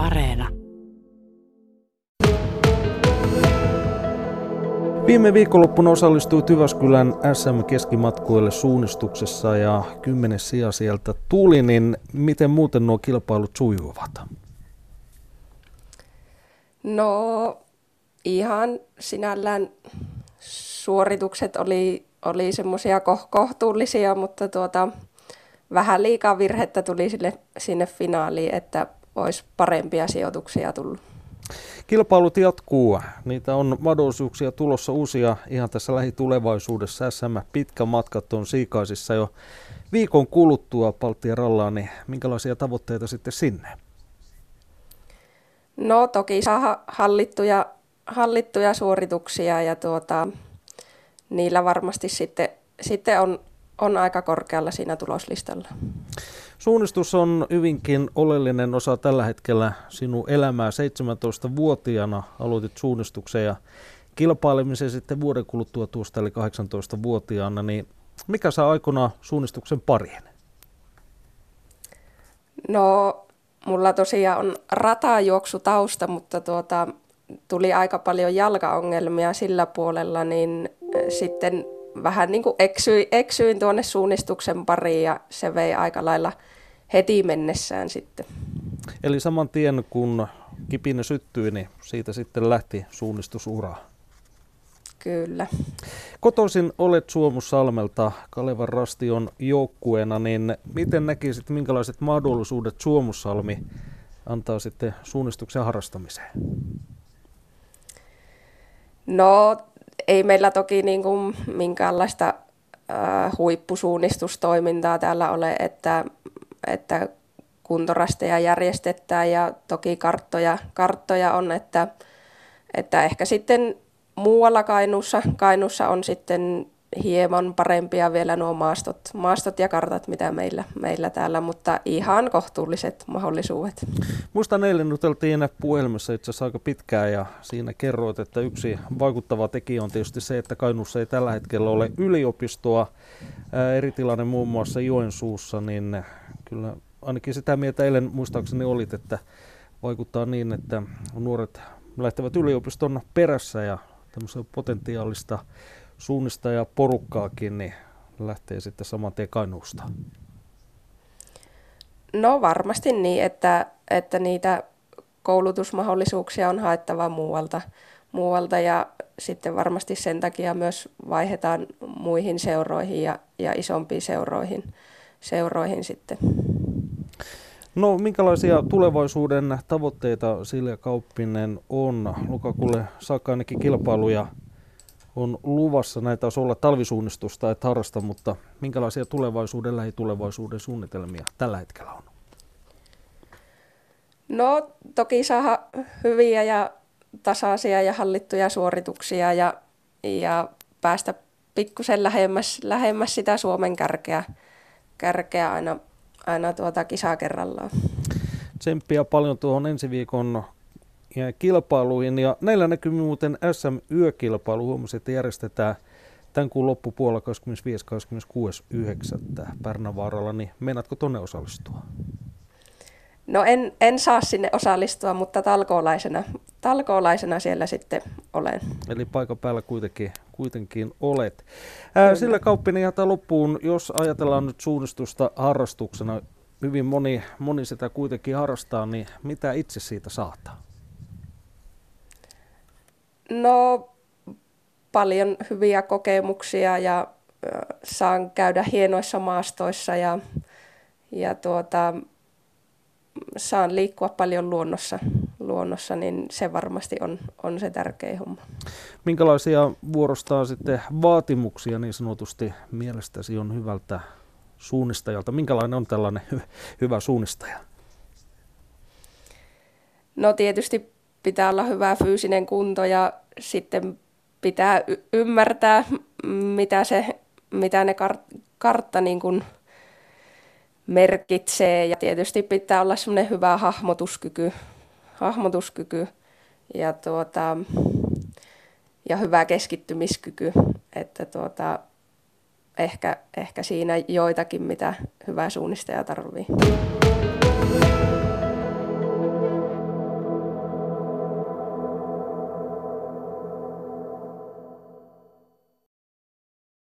Areena. Viime viikonloppuna osallistui Tyväskylän SM-keskimatkoille suunnistuksessa ja kymmenes sija sieltä tuli, niin miten muuten nuo kilpailut sujuvat? No ihan sinällään suoritukset oli, oli semmoisia kohtuullisia, mutta tuota, vähän liikaa virhettä tuli sille, sinne finaaliin, että olisi parempia sijoituksia tullut. Kilpailut jatkuu. Niitä on mahdollisuuksia tulossa uusia ihan tässä lähitulevaisuudessa. SM pitkä matkat on Siikaisissa jo viikon kuluttua Baltian rallaan, niin minkälaisia tavoitteita sitten sinne? No toki saa hallittuja, hallittuja suorituksia ja tuota, niillä varmasti sitten, sitten on, on aika korkealla siinä tuloslistalla. Suunnistus on hyvinkin oleellinen osa tällä hetkellä sinun elämää. 17-vuotiaana aloitit suunnistuksen ja kilpailemisen sitten vuoden kuluttua tuosta eli 18-vuotiaana. Niin mikä saa aikona suunnistuksen pariin? No, mulla tosiaan on ratajuoksutausta, mutta tuota, tuli aika paljon jalkaongelmia sillä puolella, niin sitten vähän niin kuin eksyin, eksyin tuonne suunnistuksen pariin ja se vei aika lailla heti mennessään sitten. Eli saman tien kun kipinä syttyi, niin siitä sitten lähti suunnistusura. Kyllä. Kotoisin olet Suomussalmelta Kalevan Rastion joukkueena, niin miten näkisit, minkälaiset mahdollisuudet Suomussalmi antaa sitten suunnistuksen harrastamiseen? No ei meillä toki niin kuin minkäänlaista äh, huippusuunnistustoimintaa täällä ole, että, että kuntorasteja järjestetään ja toki karttoja, karttoja on, että, että ehkä sitten muualla Kainuussa, Kainuussa on sitten hieman parempia vielä nuo maastot, maastot ja kartat, mitä meillä, meillä täällä, mutta ihan kohtuulliset mahdollisuudet. Muistan eilen nuteltiin puhelimessa itse asiassa aika pitkään ja siinä kerroit, että yksi vaikuttava tekijä on tietysti se, että Kainuussa ei tällä hetkellä ole yliopistoa. eri tilanne muun muassa Joensuussa, niin kyllä ainakin sitä mieltä eilen muistaakseni olit, että vaikuttaa niin, että nuoret lähtevät yliopiston perässä ja tämmöistä potentiaalista suunnistajaporukkaakin, niin lähtee sitten saman tien Kainuusta? No varmasti niin, että, että niitä koulutusmahdollisuuksia on haettava muualta, muualta ja sitten varmasti sen takia myös vaihdetaan muihin seuroihin ja, ja isompiin seuroihin, seuroihin sitten. No minkälaisia tulevaisuuden tavoitteita Silja Kauppinen on? Lokakuulle saakka ainakin kilpailuja on luvassa. Näitä taisi olla talvisuunnistusta et harrasta, mutta minkälaisia tulevaisuuden, lähitulevaisuuden suunnitelmia tällä hetkellä on? No toki saa hyviä ja tasaisia ja hallittuja suorituksia ja, ja päästä pikkusen lähemmäs, lähemmäs sitä Suomen kärkeä, kärkeä aina, aina tuota kisaa kerrallaan. Tsemppiä paljon tuohon ensi viikon kilpailuihin. Ja näillä näkyy muuten SM-yökilpailu. Huomasin, että järjestetään tämän kuun loppupuolella 25.26.9. Pärnävaaralla, niin meinaatko tuonne osallistua? No en, en saa sinne osallistua, mutta talkoolaisena, talkoolaisena siellä sitten olen. Eli paikan päällä kuitenkin, kuitenkin olet. Ää, sillä kauppinen jätä loppuun, jos ajatellaan nyt suunnistusta harrastuksena, hyvin moni, moni sitä kuitenkin harrastaa, niin mitä itse siitä saataa? No paljon hyviä kokemuksia ja saan käydä hienoissa maastoissa ja, ja tuota, saan liikkua paljon luonnossa, luonnossa, niin se varmasti on, on se tärkeä homma. Minkälaisia vuorostaan sitten vaatimuksia niin sanotusti mielestäsi on hyvältä suunnistajalta? Minkälainen on tällainen hy- hyvä suunnistaja? No tietysti pitää olla hyvä fyysinen kunto ja sitten pitää y- ymmärtää, mitä, se, mitä ne kart- kartta niin kuin merkitsee. Ja tietysti pitää olla semmoinen hyvä hahmotuskyky, hahmotuskyky ja, tuota, ja hyvä keskittymiskyky. Että tuota, ehkä, ehkä siinä joitakin, mitä hyvä suunnistaja tarvitsee.